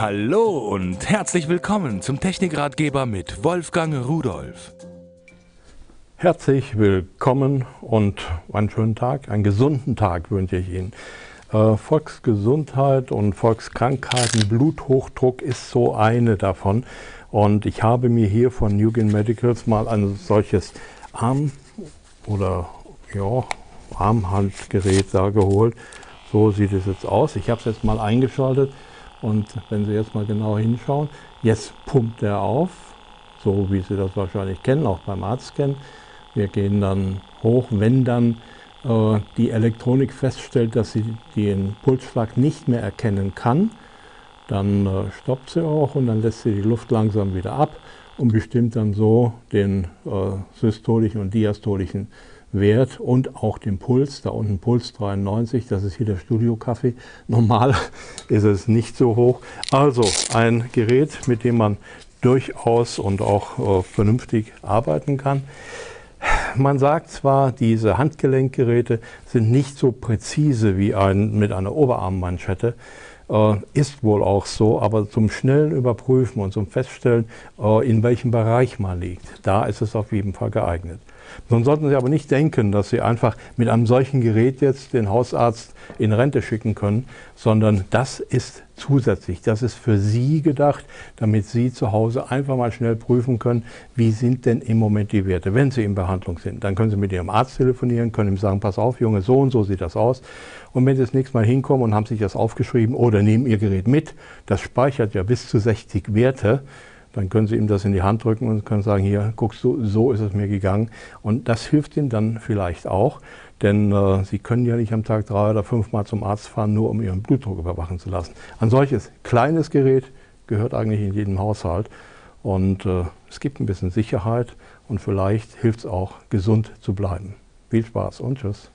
Hallo und herzlich willkommen zum Technikratgeber mit Wolfgang Rudolf. Herzlich willkommen und einen schönen Tag, einen gesunden Tag wünsche ich Ihnen. Äh, Volksgesundheit und Volkskrankheiten, Bluthochdruck ist so eine davon. Und ich habe mir hier von Nugent Medicals mal ein solches Arm- oder ja, Armhandgerät da geholt. So sieht es jetzt aus. Ich habe es jetzt mal eingeschaltet und wenn Sie jetzt mal genau hinschauen, jetzt pumpt er auf, so wie Sie das wahrscheinlich kennen, auch beim Arztscan. Wir gehen dann hoch, wenn dann äh, die Elektronik feststellt, dass sie den Pulsschlag nicht mehr erkennen kann, dann äh, stoppt sie auch und dann lässt sie die Luft langsam wieder ab und bestimmt dann so den äh, systolischen und diastolischen Wert und auch den Puls. Da unten Puls 93, das ist hier der Studio-Kaffee. Normal ist es nicht so hoch. Also ein Gerät, mit dem man durchaus und auch äh, vernünftig arbeiten kann. Man sagt zwar, diese Handgelenkgeräte sind nicht so präzise wie ein, mit einer Oberarmmanschette, äh, ist wohl auch so, aber zum schnellen Überprüfen und zum Feststellen, äh, in welchem Bereich man liegt, da ist es auf jeden Fall geeignet. Nun sollten Sie aber nicht denken, dass Sie einfach mit einem solchen Gerät jetzt den Hausarzt in Rente schicken können, sondern das ist zusätzlich. Das ist für Sie gedacht, damit Sie zu Hause einfach mal schnell prüfen können, wie sind denn im Moment die Werte. Wenn Sie in Behandlung sind, dann können Sie mit Ihrem Arzt telefonieren, können ihm sagen, pass auf, Junge, so und so sieht das aus. Und wenn Sie das nächste Mal hinkommen und haben sich das aufgeschrieben oder nehmen Ihr Gerät mit, das speichert ja bis zu 60 Werte, dann können Sie ihm das in die Hand drücken und können sagen, hier, guckst du, so ist es mir gegangen. Und das hilft Ihnen dann vielleicht auch, denn äh, Sie können ja nicht am Tag drei oder fünfmal zum Arzt fahren, nur um Ihren Blutdruck überwachen zu lassen. Ein solches kleines Gerät gehört eigentlich in jedem Haushalt und äh, es gibt ein bisschen Sicherheit und vielleicht hilft es auch, gesund zu bleiben. Viel Spaß und Tschüss.